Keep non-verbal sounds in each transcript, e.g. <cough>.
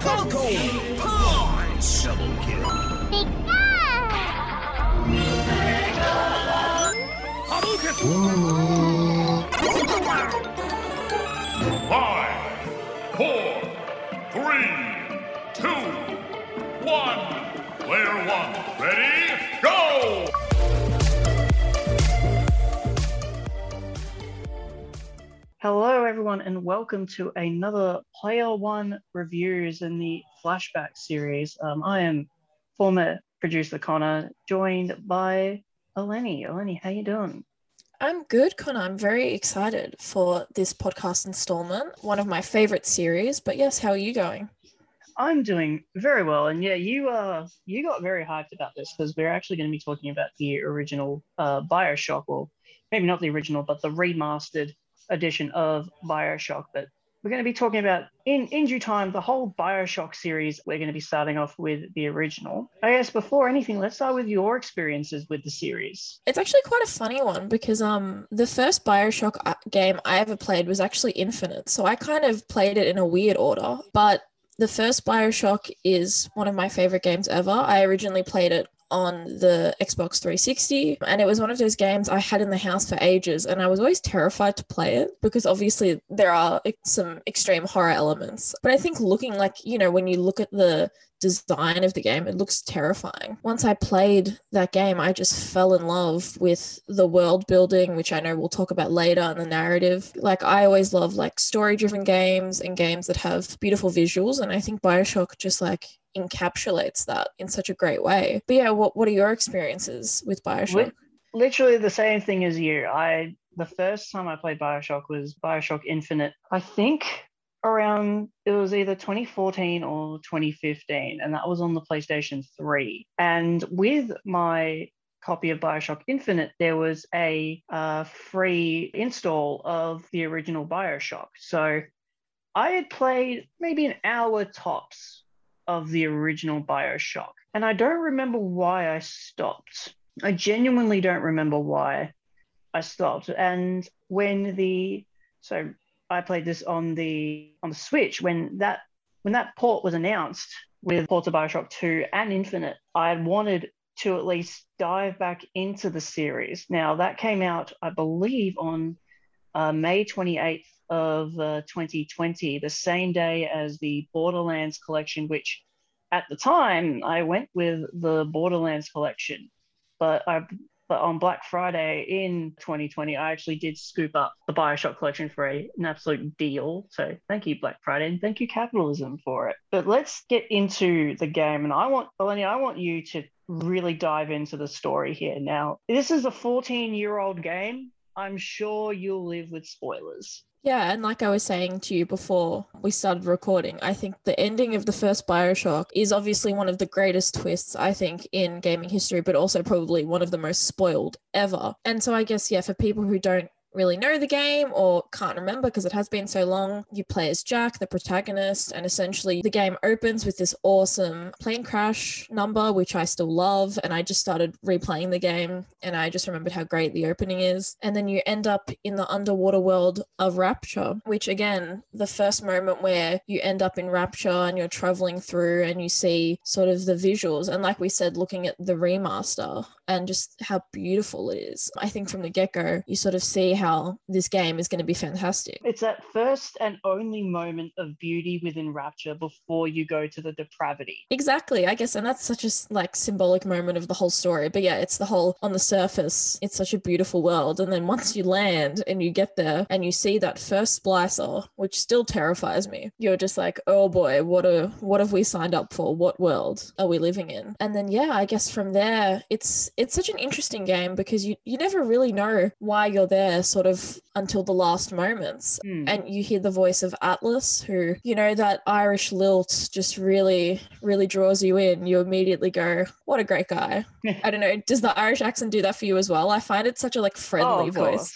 Double kill. Five, four, three, two, one. Player one, ready, go! Hello, everyone, and welcome to another Player One reviews in the flashback series. Um, I am former producer Connor, joined by Eleni. Eleni, how you doing? I'm good, Connor. I'm very excited for this podcast installment, one of my favorite series. But yes, how are you going? I'm doing very well, and yeah, you uh, you got very hyped about this because we're actually going to be talking about the original uh, Bioshock, or maybe not the original, but the remastered edition of Bioshock. But we're going to be talking about in in due time the whole Bioshock series. We're going to be starting off with the original. I guess before anything, let's start with your experiences with the series. It's actually quite a funny one because um the first BioShock uh, game I ever played was actually Infinite. So I kind of played it in a weird order, but the first BioShock is one of my favorite games ever. I originally played it on the Xbox 360 and it was one of those games I had in the house for ages and I was always terrified to play it because obviously there are some extreme horror elements. But I think looking like, you know, when you look at the design of the game, it looks terrifying. Once I played that game, I just fell in love with the world building, which I know we'll talk about later, and the narrative. Like, I always love like story driven games and games that have beautiful visuals. And I think Bioshock just like encapsulates that in such a great way. But yeah, what, what are your experiences with Bioshock? Literally the same thing as you. I the first time I played Bioshock was Bioshock Infinite. I think around it was either 2014 or 2015 and that was on the playstation 3 and with my copy of bioshock infinite there was a uh, free install of the original bioshock so i had played maybe an hour tops of the original bioshock. And i don't remember why i stopped. I genuinely don't remember why i stopped. And when the so I played this on the on the Switch when that when that port was announced with ports of Bioshock 2 and Infinite, I wanted to at least dive back into the series. Now that came out, I believe, on uh, May 28th of uh, 2020, the same day as the Borderlands collection, which at the time I went with the Borderlands collection, but I but on Black Friday in 2020, I actually did scoop up the Bioshock collection for a, an absolute deal. So thank you, Black Friday, and thank you, capitalism, for it. But let's get into the game. And I want, Eleni, I want you to really dive into the story here. Now, this is a 14 year old game. I'm sure you'll live with spoilers. Yeah, and like I was saying to you before we started recording, I think the ending of the first Bioshock is obviously one of the greatest twists, I think, in gaming history, but also probably one of the most spoiled ever. And so I guess, yeah, for people who don't really know the game or can't remember because it has been so long, you play as Jack, the protagonist, and essentially the game opens with this awesome plane crash number, which I still love. And I just started replaying the game and I just remembered how great the opening is. And then you end up in the underwater world of Rapture, which again, the first moment where you end up in Rapture and you're traveling through and you see sort of the visuals. And like we said, looking at the remaster and just how beautiful it is. I think from the get go, you sort of see how this game is going to be fantastic. It's that first and only moment of beauty within Rapture before you go to the depravity. Exactly, I guess, and that's such a like symbolic moment of the whole story. But yeah, it's the whole on the surface, it's such a beautiful world, and then once you land and you get there and you see that first splicer, which still terrifies me, you're just like, oh boy, what a what have we signed up for? What world are we living in? And then yeah, I guess from there, it's it's such an interesting game because you you never really know why you're there, sort of until the last moments, Hmm. and you hear the voice of Atlas, who you know that Irish lilt just really really draws you in. You immediately go, "What a great guy." <laughs> I don't know. Does the Irish accent do that for you as well? I find it such a like friendly Oh, voice.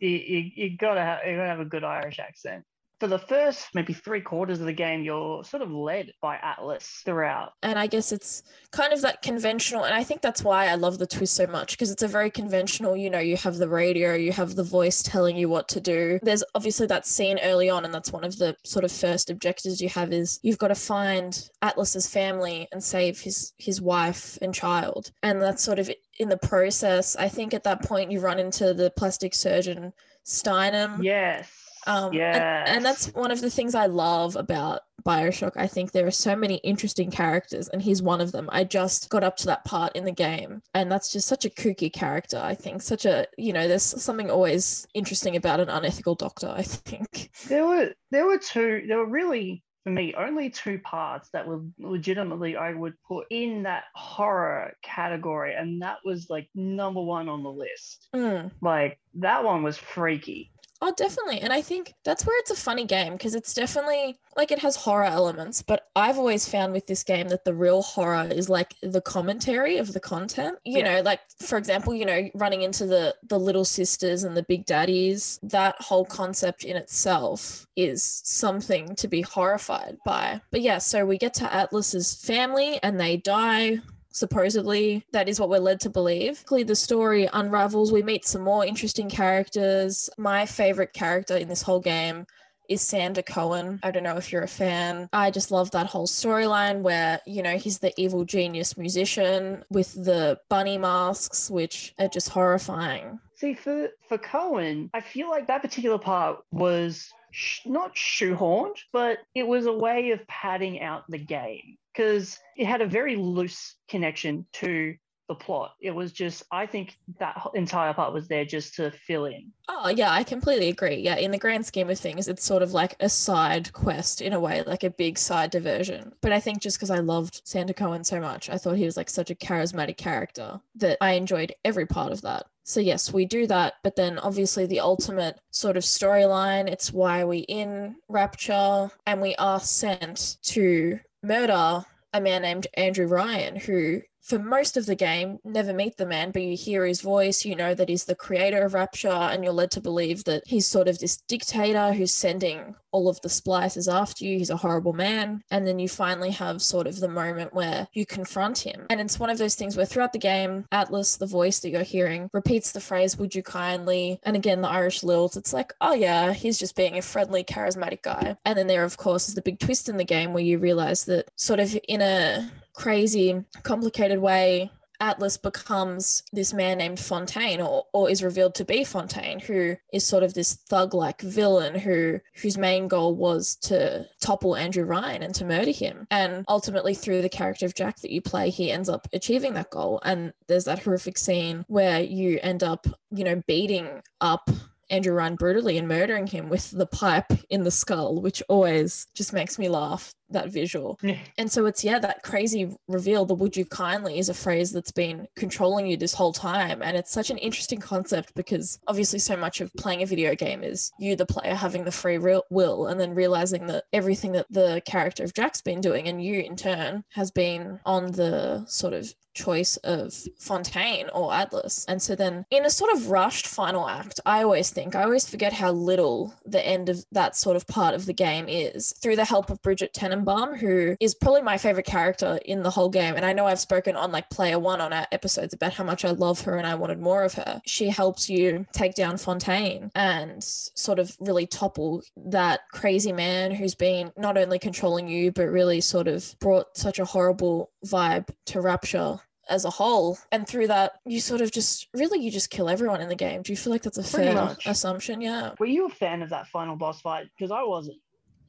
You, you, you gotta have you gotta have a good Irish accent. For the first maybe three quarters of the game, you're sort of led by Atlas throughout. And I guess it's kind of that conventional. And I think that's why I love the twist so much because it's a very conventional, you know, you have the radio, you have the voice telling you what to do. There's obviously that scene early on, and that's one of the sort of first objectives you have is you've got to find Atlas's family and save his his wife and child. And that's sort of in the process. I think at that point you run into the plastic surgeon Steinman. Yes. Um, yes. and, and that's one of the things I love about Bioshock. I think there are so many interesting characters, and he's one of them. I just got up to that part in the game, and that's just such a kooky character. I think such a you know, there's something always interesting about an unethical doctor. I think There were there were two. There were really for me only two parts that were legitimately I would put in that horror category, and that was like number one on the list. Mm. Like that one was freaky. Oh, definitely. And I think that's where it's a funny game because it's definitely like it has horror elements, but I've always found with this game that the real horror is like the commentary of the content. You Yeah. know, like for example, you know, running into the the little sisters and the big daddies, that whole concept in itself is something to be horrified by. But yeah, so we get to Atlas's family and they die supposedly that is what we're led to believe the story unravels we meet some more interesting characters my favorite character in this whole game is Sander Cohen. I don't know if you're a fan. I just love that whole storyline where, you know, he's the evil genius musician with the bunny masks, which are just horrifying. See, for for Cohen, I feel like that particular part was sh- not shoehorned, but it was a way of padding out the game because it had a very loose connection to the plot. It was just, I think that entire part was there just to fill in. Oh, yeah, I completely agree. Yeah, in the grand scheme of things, it's sort of like a side quest in a way, like a big side diversion. But I think just because I loved Sander Cohen so much, I thought he was like such a charismatic character that I enjoyed every part of that. So, yes, we do that. But then obviously, the ultimate sort of storyline it's why we in Rapture and we are sent to murder a man named Andrew Ryan, who for most of the game, never meet the man, but you hear his voice, you know that he's the creator of Rapture, and you're led to believe that he's sort of this dictator who's sending all of the splices after you. He's a horrible man. And then you finally have sort of the moment where you confront him. And it's one of those things where throughout the game, Atlas, the voice that you're hearing, repeats the phrase, Would you kindly? And again, the Irish lilt, it's like, Oh, yeah, he's just being a friendly, charismatic guy. And then there, of course, is the big twist in the game where you realize that sort of in a crazy, complicated way, Atlas becomes this man named Fontaine, or, or is revealed to be Fontaine, who is sort of this thug-like villain who whose main goal was to topple Andrew Ryan and to murder him. And ultimately, through the character of Jack that you play, he ends up achieving that goal. And there's that horrific scene where you end up, you know, beating up Andrew Ryan brutally and murdering him with the pipe in the skull, which always just makes me laugh. That visual. Yeah. And so it's, yeah, that crazy reveal, the would you kindly is a phrase that's been controlling you this whole time. And it's such an interesting concept because obviously so much of playing a video game is you, the player, having the free real- will and then realizing that everything that the character of Jack's been doing and you in turn has been on the sort of choice of Fontaine or Atlas. And so then in a sort of rushed final act, I always think, I always forget how little the end of that sort of part of the game is. Through the help of Bridget Tenenbaum, who is probably my favorite character in the whole game. And I know I've spoken on like player one on our episodes about how much I love her and I wanted more of her. She helps you take down Fontaine and sort of really topple that crazy man who's been not only controlling you, but really sort of brought such a horrible vibe to Rapture as a whole and through that you sort of just really you just kill everyone in the game do you feel like that's a Pretty fair much. assumption yeah Were you a fan of that final boss fight? Because I wasn't.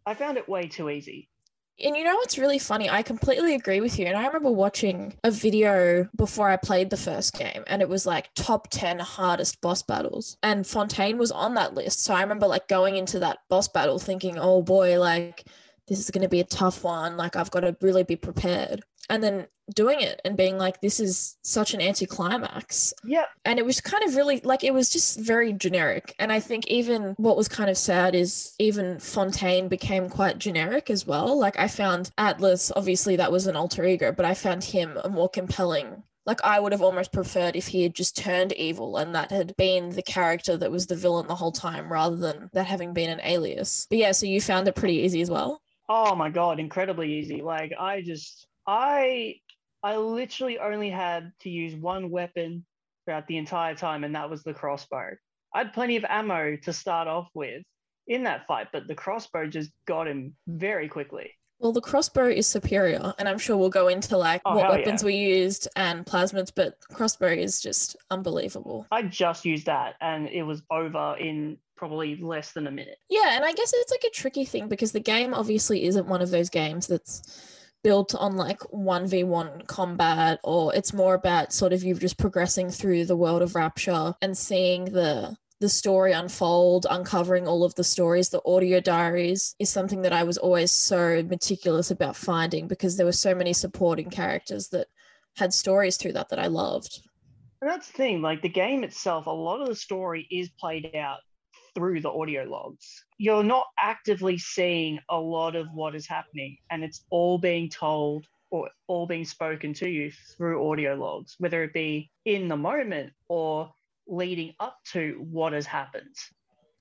I found it way too easy. And you know what's really funny? I completely agree with you. And I remember watching a video before I played the first game, and it was like top 10 hardest boss battles. And Fontaine was on that list. So I remember like going into that boss battle thinking, oh boy, like this is going to be a tough one. Like I've got to really be prepared. And then doing it and being like, this is such an anticlimax Yep. and it was kind of really like it was just very generic and i think even what was kind of sad is even fontaine became quite generic as well like i found atlas obviously that was an alter ego but i found him a more compelling Like I would have almost preferred if he had just turned evil and that had been the character that was the villain the whole time rather than that having been an alias. But yeah, so you found it pretty easy as well. Oh my god, incredibly easy. Like I just I I literally only had to use one weapon throughout the entire time, and that was the crossbow. I had plenty of ammo to start off with in that fight, but the crossbow just got him very quickly. Well, the crossbow is superior, and I'm sure we'll go into like Oh, what weapons yeah. we used and plasmids, but crossbow is just unbelievable. I just used that, and it was over in probably less than a minute. Yeah, and I guess it's like a tricky thing because the game obviously isn't one of those games that's built on like 1v1 combat or it's more about sort of you just progressing through the world of Rapture and seeing the the story unfold, uncovering all of the stories, the audio diaries is something that I was always so meticulous about finding because there were so many supporting characters that had stories through that that I loved. And that's the thing, like the game itself, a lot of the story is played out through the audio logs. You're not actively seeing a lot of what is happening, and it's all being told or all being spoken to you through audio logs, whether it be in the moment or leading up to what has happened.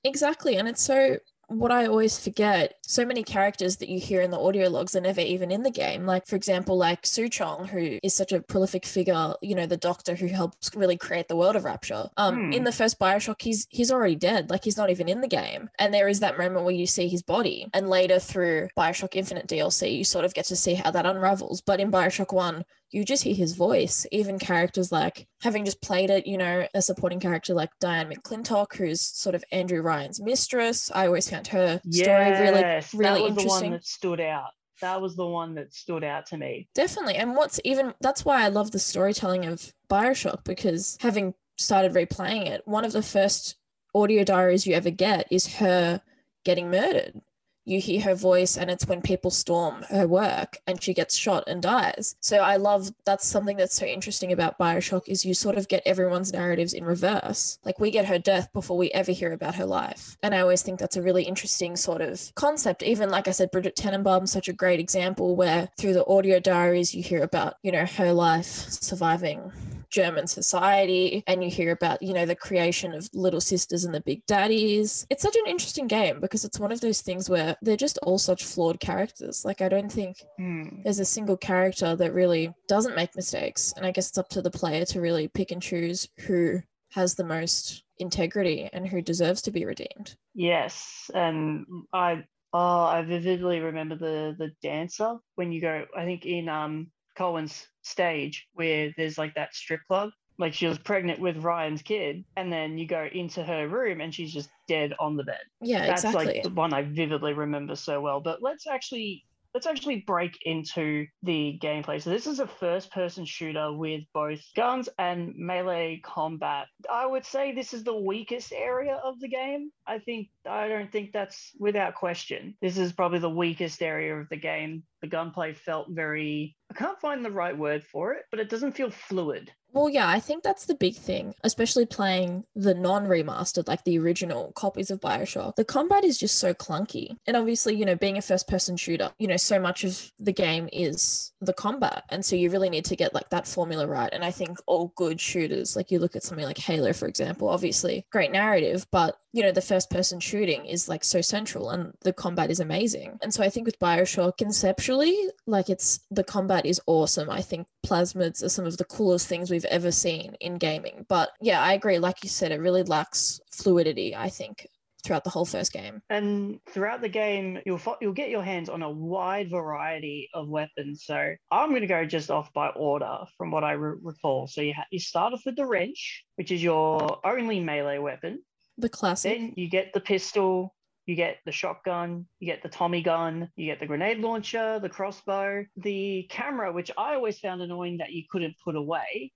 Exactly. And it's so what I always forget, so many characters that you hear in the audio logs are never even in the game. Like, for example, like Suchong, who is such a prolific figure, you know, the doctor who helps really create the world of Rapture. Um, Hmm. in the first Bioshock, he's he's already dead. Like he's not even in the game. And there is that moment where you see his body. And later through Bioshock Infinite DLC, you sort of get to see how that unravels. But in Bioshock One, you just hear his voice. Even characters like having just played it, you know, a supporting character like Diane McClintock, who's sort of Andrew Ryan's mistress. I always found her story really, Yes, really that was the interesting. one that stood out. That was the one that stood out to me. Definitely. And what's even that's why I love the storytelling of Bioshock because having started replaying it, one of the first audio diaries you ever get is her getting murdered. You hear her voice, and it's when people storm her work and she gets shot and dies. So I love that's something that's so interesting about Bioshock is you sort of get everyone's narratives in reverse. Like we get her death before we ever hear about her life. And I always think that's a really interesting sort of concept. Even like I said, Bridget Tenenbaum, such a great example where through the audio diaries you hear about, you know, her life surviving German society and you hear about, you know, the creation of Little Sisters and the Big Daddies. It's such an interesting game because it's one of those things where they're just all such flawed characters. Like I don't think Hmm. there's a single character that really doesn't make mistakes. And I guess it's up to the player to really pick and choose who has the most integrity and who deserves to be redeemed. Yes, and I oh I vividly remember the the dancer when you go. I think in um Cohen's stage where there's like that strip club. Like she was pregnant with Ryan's kid, and then you go into her room and she's just dead on the bed. Yeah, That's exactly. like the one I vividly remember so well. But let's actually let's actually break into the gameplay. So this is a first-person shooter with both guns and melee combat. I would say this is the weakest area of the game. I think I don't think that's without question. This is probably the weakest area of the game. The gunplay felt very I can't find the right word for it, but it doesn't feel fluid. Well, yeah, I think that's the big thing, especially playing the non remastered, like the original copies of Bioshock. The combat is just so clunky. And obviously, you know, being a first person shooter, you know, so much of the game is the combat. And so you really need to get like that formula right. And I think all good shooters, like you look at something like Halo, for example, obviously great narrative, but you know, the first person shooting is like so central and the combat is amazing. And so I think with Bioshock, conceptually, like it's the combat is awesome. I think plasmids are some of the coolest things we've ever seen in gaming. But yeah, I agree. Like you said, it really lacks fluidity, I think, throughout the whole first game. And throughout the game, you'll fo- you'll get your hands on a wide variety of weapons. So I'm going to go just off by order from what I re- recall. So you ha- you start off with the wrench, which is your only melee weapon. The classic. Then you get the pistol, you get the shotgun, you get the Tommy gun, you get the grenade launcher, the crossbow, the camera, which I always found annoying that you couldn't put away.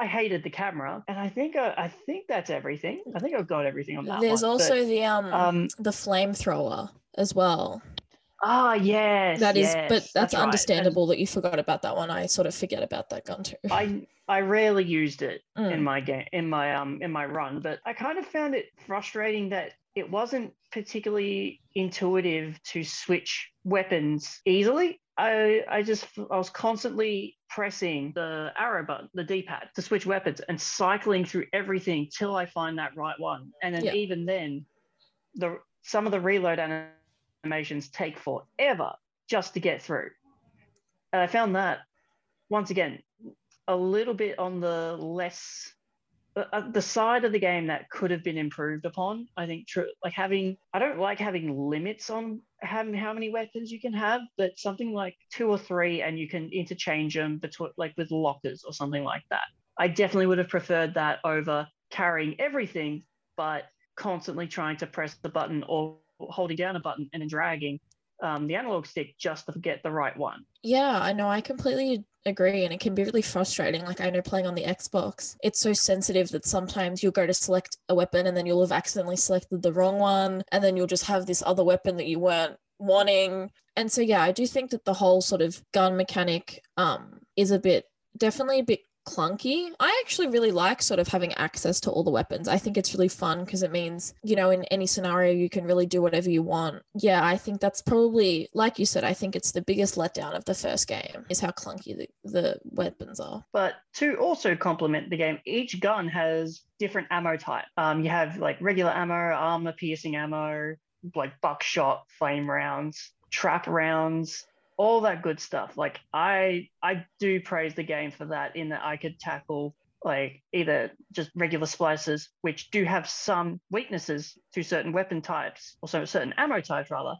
I hated the camera, and I think uh, I think that's everything. I think I've got everything on that. There's one, but, also the um, um, the flamethrower as well. Ah, yes. That is, yes, but that's, right. And understandable that you forgot about that one. I sort of forget about that gun too. I I rarely used it in Mm. my game in my um in my run, but I kind of found it frustrating that it wasn't particularly intuitive to switch weapons easily. I I just I was constantly pressing the arrow button, the D-pad, to switch weapons and cycling through everything till I find that right one. And then Yeah. even then, the some of the reload animations take forever just to get through. And I found that once again a little bit on the less uh, uh, the side of the game that could have been improved upon. I think true like having I don't like having limits on having how many weapons you can have, but something like two or three and you can interchange them between like with lockers or something like that. I definitely would have preferred that over carrying everything, but constantly trying to press the button or holding down a button and then dragging um, the analog stick just to get the right one. Yeah, I know. I completely agree. And it can be really frustrating. Like, I know playing on the Xbox, it's so sensitive that sometimes you'll go to select a weapon and then you'll have accidentally selected the wrong one. And then you'll just have this other weapon that you weren't wanting. And so, yeah, I do think that the whole sort of gun mechanic um, is a bit, definitely a bit clunky. I actually really like sort of having access to all the weapons. I think it's really fun because it means, you know, in any scenario you can really do whatever you want. Yeah, I think that's probably like you said, I think it's the biggest letdown of the first game is how clunky the, the weapons are. But to also complement the game, each gun has different ammo type. Um, you have like regular ammo, armor piercing ammo, like buckshot, flame rounds, trap rounds, all that good stuff. Like I I do praise the game for that in that I could tackle like either just regular splices, which do have some weaknesses to certain weapon types, or certain ammo types rather,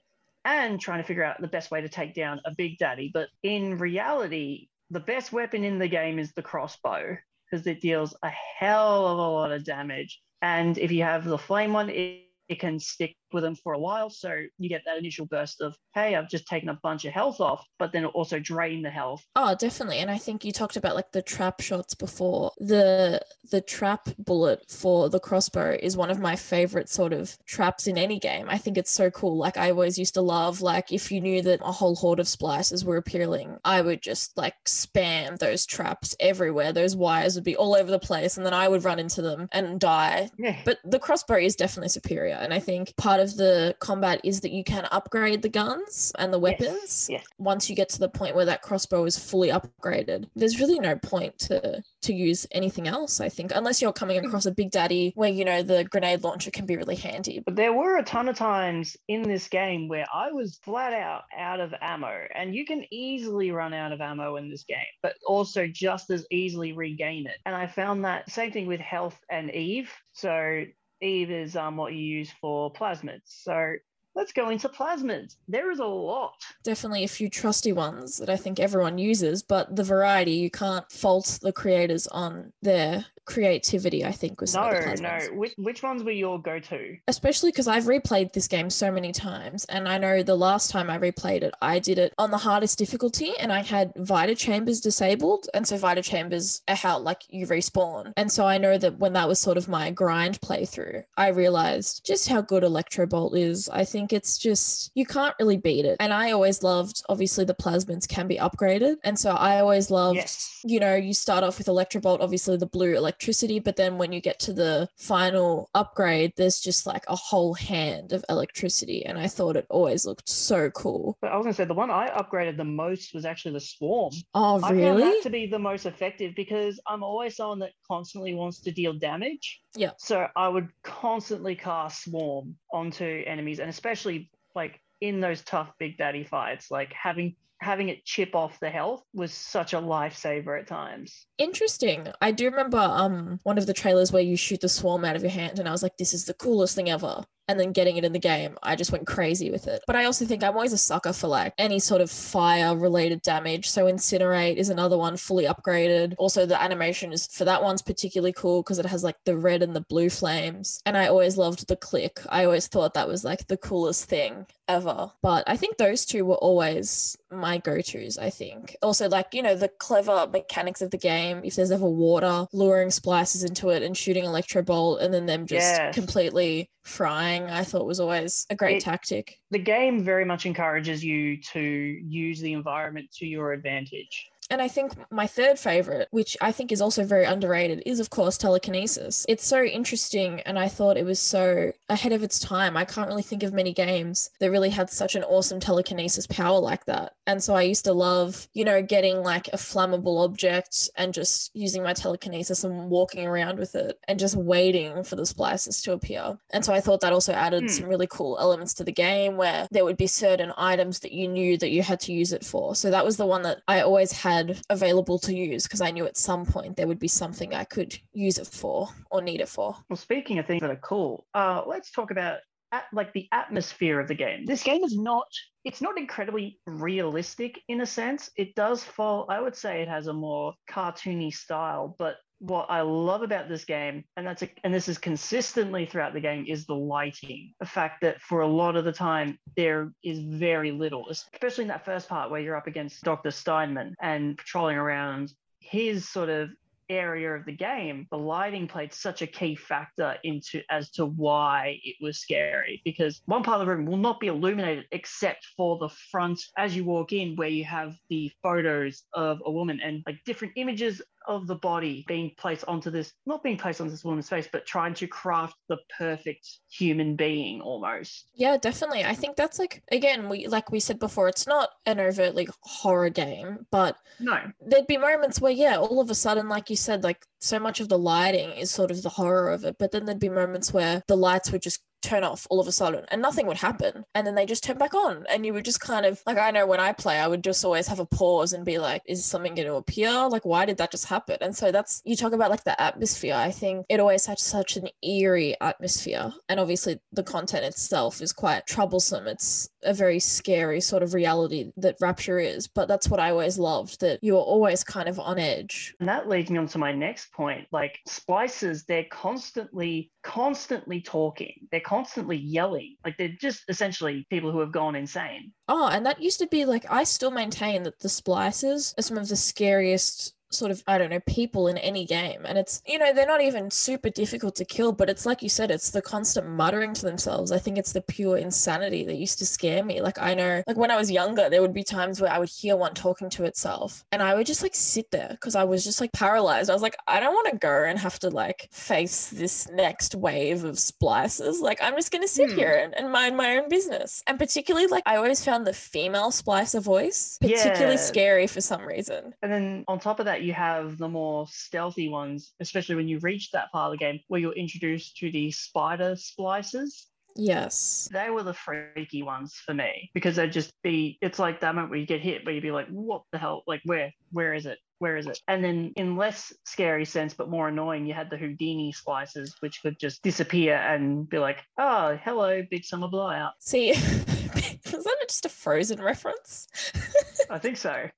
and trying to figure out the best way to take down a big daddy. But in reality, the best weapon in the game is the crossbow because it deals a hell of a lot of damage. And if you have the flame one, it, it can stick with them for a while. So you get that initial burst of, hey, I've just taken a bunch of health off, but then it also drain the health. Oh, definitely. And I think you talked about like the trap shots before. The the trap bullet for the crossbow is one of my favorite sort of traps in any game. I think it's so cool. Like I always used to love like if you knew that a whole horde of splices were appearing, I would just like spam those traps everywhere. Those wires would be all over the place and then I would run into them and die. Yeah. But the crossbow is definitely superior. And I think part of the combat is that you can upgrade the guns and the weapons yes. once you get to the point where that crossbow is fully upgraded. There's really no point to to use anything else, I think, unless you're coming mm. across a big daddy where you know the grenade launcher can be really handy. But there were a ton of times in this game where I was flat out out of ammo, and you can easily run out of ammo in this game, but also just as easily regain it. And I found that same thing with health and Eve. So Eve is um, what you use for plasmids. So let's go into plasmids. There is a lot. Definitely a few trusty ones that I think everyone uses, but the variety you can't fault the creators on their creativity, I think, was No, no. Which, which ones were your go to? especially because I've replayed this game so many times. And I know the last time I replayed it, I did it on the hardest difficulty and I had Vita Chambers disabled. And so Vita Chambers are how like you respawn. And so I know that when that was sort of my grind playthrough, I realized just how good Electro Bolt is. I think it's just, you can't really beat it. And I always loved, obviously, the plasmids can be upgraded. And so I always loved Yes. you know, you start off with Electrobolt, obviously the blue electricity, but then when you get to the final upgrade, there's just like a whole hand of electricity. And I thought it always looked so cool. But I was to say the one I upgraded the most was actually the Swarm. Oh, really? I found that to be the most effective because I'm always someone that constantly wants to deal damage. Yeah. So I would constantly cast Swarm onto enemies, and especially like in those tough Big Daddy fights, like having having it chip off the health was such a lifesaver at times. Interesting. I do remember um one of the trailers where you shoot the swarm out of your hand, and I was like, this is the coolest thing ever. And then getting it in the game, I just went crazy with it. But I also think I'm always a sucker for like any sort of fire related damage. So Incinerate is another one fully upgraded. Also, the animation is for that one's particularly cool because it has like the red and the blue flames. And I always loved the click. I always thought that was like the coolest thing ever. But I think those two were always my go-tos, I think. Also, like, you know, the clever mechanics of the game, if there's ever water, luring splices into it and shooting electro bolt and then them just Yes. completely frying, I thought was always a great It- tactic. The game very much encourages you to use the environment to your advantage. And I think my third favorite, which I think is also very underrated, is of course telekinesis. It's so interesting, and I thought it was so ahead of its time. I can't really think of many games that really had such an awesome telekinesis power like that. And so I used to love, you know, getting like a flammable object and just using my telekinesis and walking around with it and just waiting for the splices to appear. And so I thought that also added Hmm. some really cool elements to the game where there would be certain items that you knew that you had to use it for. So that was the one that I always had available to use because I knew at some point there would be something I could use it for or need it for. Well, speaking of things that are cool, uh, let's talk about at, like the atmosphere of the game. This game is not it's not incredibly realistic in a sense. It does fall, I would say it has a more cartoony style, but what I love about this game, and that's a, and this is consistently throughout the game, is the lighting. The fact that for a lot of the time there is very little, especially in that first part where you're up against Dr. Steinman and patrolling around his sort of area of the game, the lighting played such a key factor into as to why it was scary. Because one part of the room will not be illuminated except for the front as you walk in, where you have the photos of a woman and like different images of the body being placed onto this, not being placed onto this woman's face, but trying to craft the perfect human being almost. Yeah, definitely. I think that's like again, we like we said before, it's not an overtly horror game, but No. there'd be moments where yeah, all of a sudden, like you said, like so much of the lighting is sort of the horror of it, but then there'd be moments where the lights would just turn off all of a sudden and nothing would happen. And then they just turn back on. And you would just kind of like I know when I play I would just always have a pause and be like is something going to appear? Like why did that just happen? And so that's you talk about like the atmosphere. I think it always had such an eerie atmosphere. And obviously the content itself is quite troublesome. It's a very scary sort of reality that rapture is. But that's what I always loved that you were always kind of on edge. And that leads me on to my next point. Like splices they're constantly, constantly talking. They're constantly yelling. Like they're just essentially people who have gone insane. Oh, and that used to be like I still maintain that the splices are some of the scariest sort of I don't know people in any game. And it's you know they're not even super difficult to kill but it's like you said it's the constant muttering to themselves. I think it's the pure insanity that used to scare me. Like I know like when I was younger there would be times where I would hear one talking to itself and I would just like sit there because I was just like paralyzed. I was like I don't want to go and have to like face this next wave of splices. Like I'm just gonna sit Hmm. here and, and mind my own business. And particularly like I always found the female splicer voice particularly Yeah. scary for some reason. And then on top of that, you have the more stealthy ones, especially when you reach that part of the game where you're introduced to the spider splices. yes They were the freaky ones for me because they'd just be, it's like that moment where you get hit, where you'd be like, what the hell? Like, where? Where is it? Where is it? And then, in less scary sense, but more annoying, you had the Houdini splices, which could just disappear and be like, oh, hello, big summer blowout. see <laughs> was that just a frozen reference <laughs> I think so.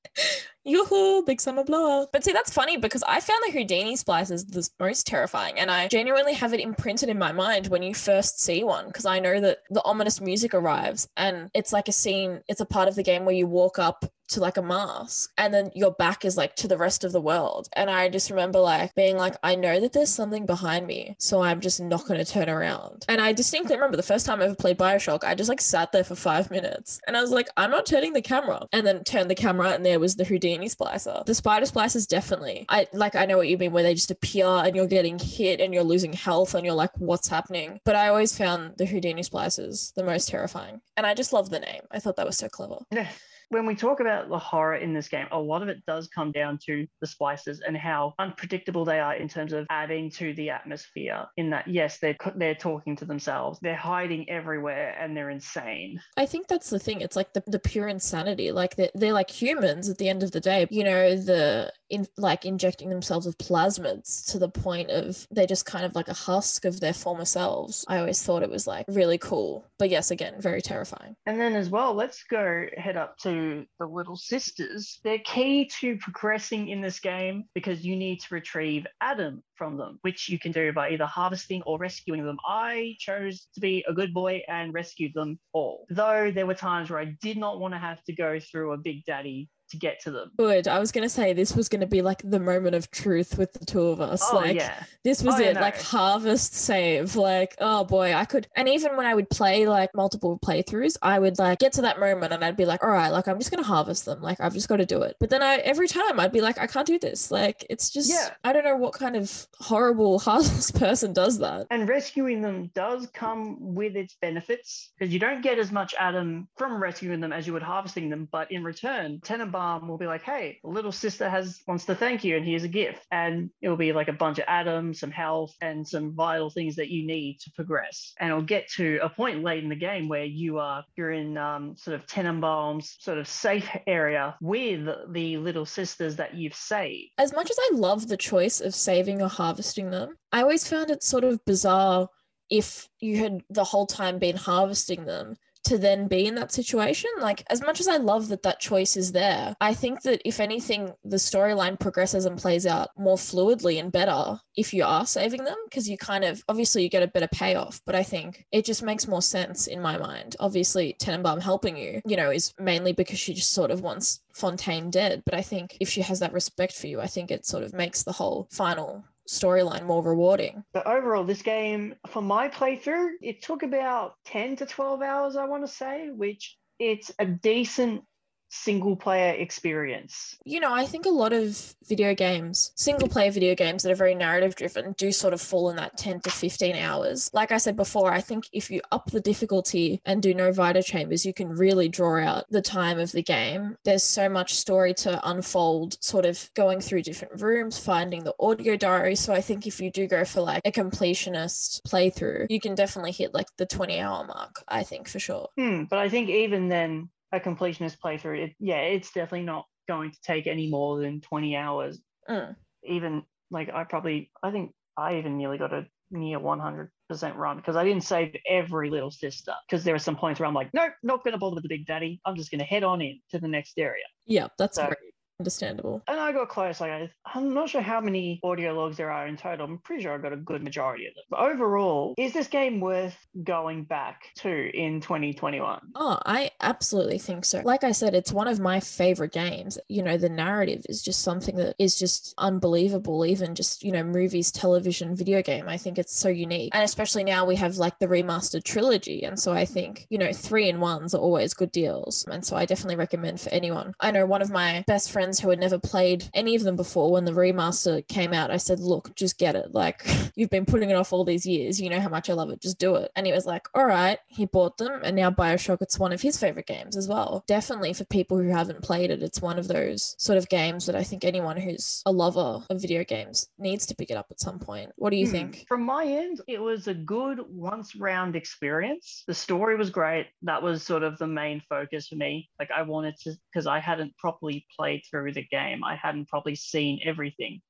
Yoo-hoo, big summer blowout. But see, that's funny because I found the Houdini splicers the most terrifying, and I genuinely have it imprinted in my mind when you first see one because I know that the ominous music arrives, and it's like a scene. It's a part of the game where you walk up to like a mask, and then your back is like to the rest of the world. And I just remember like being like, I know that there's something behind me, so I'm just not going to turn around. And I distinctly remember the first time I ever played Bioshock, I just like sat there for five minutes, and I was like, I'm not turning the camera, and then turned the camera, and there was the Houdini splicer. The spider splicers definitely. I like I know what you mean, where they just appear and you're getting hit and you're losing health and you're like, what's happening? But I always found the Houdini splicers the most terrifying, and I just love the name. I thought that was so clever. <laughs> When we talk about the horror in this game, a lot of it does come down to the splices and how unpredictable they are in terms of adding to the atmosphere. In that, yes, they're they're talking to themselves, they're hiding everywhere, and they're insane. I think that's the thing. It's like the, the pure insanity. Like they're, they're like humans at the end of the day. You know, the in like injecting themselves with plasmids to the point of they're just kind of like a husk of their former selves. I always thought it was like really cool. But yes, again, very terrifying. And then as well, let's go head up to the little sisters. They're key to progressing in this game because you need to retrieve Adam from them, which you can do by either harvesting or rescuing them. I chose to be a good boy and rescued them all. Though there were times where I did not want to have to go through a Big Daddy to get to them. Good. I was going to say this was going to be like the moment of truth with the two of us. Oh like, yeah, this was Oh, yeah, it. Like, harvest save. Like, oh boy, I could. And even when I would play like multiple playthroughs, I would like get to that moment and I'd be like, all right, like, I'm just going to harvest them. Like, I've just got to do it. But then I, every time I'd be like, I can't do this. Like, it's just, Yeah. I don't know what kind of horrible, <laughs> heartless person does that. and rescuing them does come with its benefits because you don't get as much Adam from rescuing them as you would harvesting them. But in return, Tenenbaum will be like, "Hey, little sister has wants to thank you, and here's a gift." And it'll be like a bunch of atoms, some health, and some vital things that you need to progress. And it'll get to a point late in the game where you are you're in um, sort of Tenenbaum's sort of safe area with the little sisters that you've saved. as much as I love the choice of saving or harvesting them, I always found it sort of bizarre if you had the whole time been harvesting them to then be in that situation. Like, as much as I love that that choice is there, I think that if anything, the storyline progresses and plays out more fluidly and better if you are saving them, because you kind of obviously you get a better payoff. But I think it just makes more sense in my mind. Obviously, Tenenbaum helping you, you know, is mainly because she just sort of wants Fontaine dead. But I think if she has that respect for you, I think it sort of makes the whole final storyline more rewarding. But overall, this game, for my playthrough, it took about 10 to 12 hours, I want to say, which it's a decent single player experience. You know, I think a lot of video games, single player video games that are very narrative driven, do sort of fall in that 10 to 15 hours. Like I said before, I think if you up the difficulty and do no Vita chambers, you can really draw out the time of the game. There's so much story to unfold, sort of going through different rooms, finding the audio diary. So I think if you do go for like a completionist playthrough, you can definitely hit like the 20 hour mark, I think for sure. Hmm, but I think even then, a completionist playthrough, it, yeah, it's definitely not going to take any more than 20 hours. Mm. Even like I probably, I think I even nearly got a near 100% run because I didn't save every little sister because there are some points where I'm like, nope, not going to bother with the big daddy. I'm just going to head on in to the next area. Yeah, that's So- very understandable. And I got close. Like I, I'm not sure how many audio logs there are in total. I'm pretty sure I got a good majority of them. But overall, is this game worth going back to in 2021? Oh, I absolutely think so. Like I said, it's one of my favorite games. You know, the narrative is just something that is just unbelievable, even just, you know, movies, television, video game. I think it's so unique. And especially now we have like the remastered trilogy. And so I think, you know, three in ones are always good deals. And so I definitely recommend for anyone. I know one of my best friends who had never played any of them before when the remaster came out, I said, look, just get it. Like, <laughs> you've been putting it off all these years. You know how much I love it. Just do it. And he was like, all right. He bought them. And now Bioshock, it's one of his favorite games as well. Definitely for people who haven't played it, it's one of those sort of games that I think anyone who's a lover of video games needs to pick it up at some point. What do you Hmm. think? From my end, it was a good once round experience. The story was great. That was sort of the main focus for me. Like I wanted to because I hadn't properly played through the game. I hadn't probably seen everything.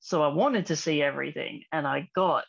So I wanted to see everything and I got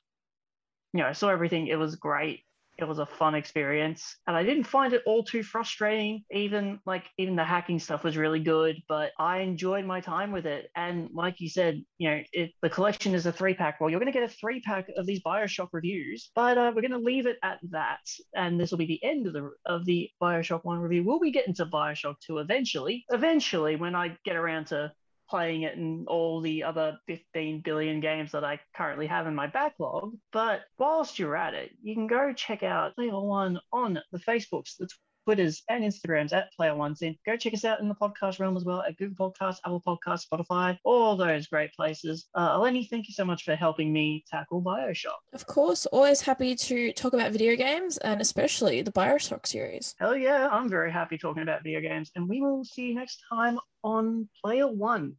you know, I saw everything. It was great. It was a fun experience. And I didn't find it all too frustrating. Even like even the hacking stuff was really good, but I enjoyed my time with it. And like you said, you know, it, the collection is a three pack. Well, you're going to get a three pack of these Bioshock reviews, but uh, we're going to leave it at that. And this will be the end of the of the Bioshock One review. We'll be getting to Bioshock Two eventually. Eventually, when I get around to playing it in all the other 15 billion games that I currently have in my backlog. But whilst you're at it, you can go check out Player One on the Facebooks, the Twitters, and Instagrams at Player One Sin. Go check us out in the podcast realm as well at Google Podcasts, Apple Podcasts, Spotify, all those great places. Uh, Eleni, thank you so much for helping me tackle Bioshock. Of course, always happy to talk about video games and especially the Bioshock series. Hell yeah, I'm very happy talking about video games, and we will see you next time on Player One.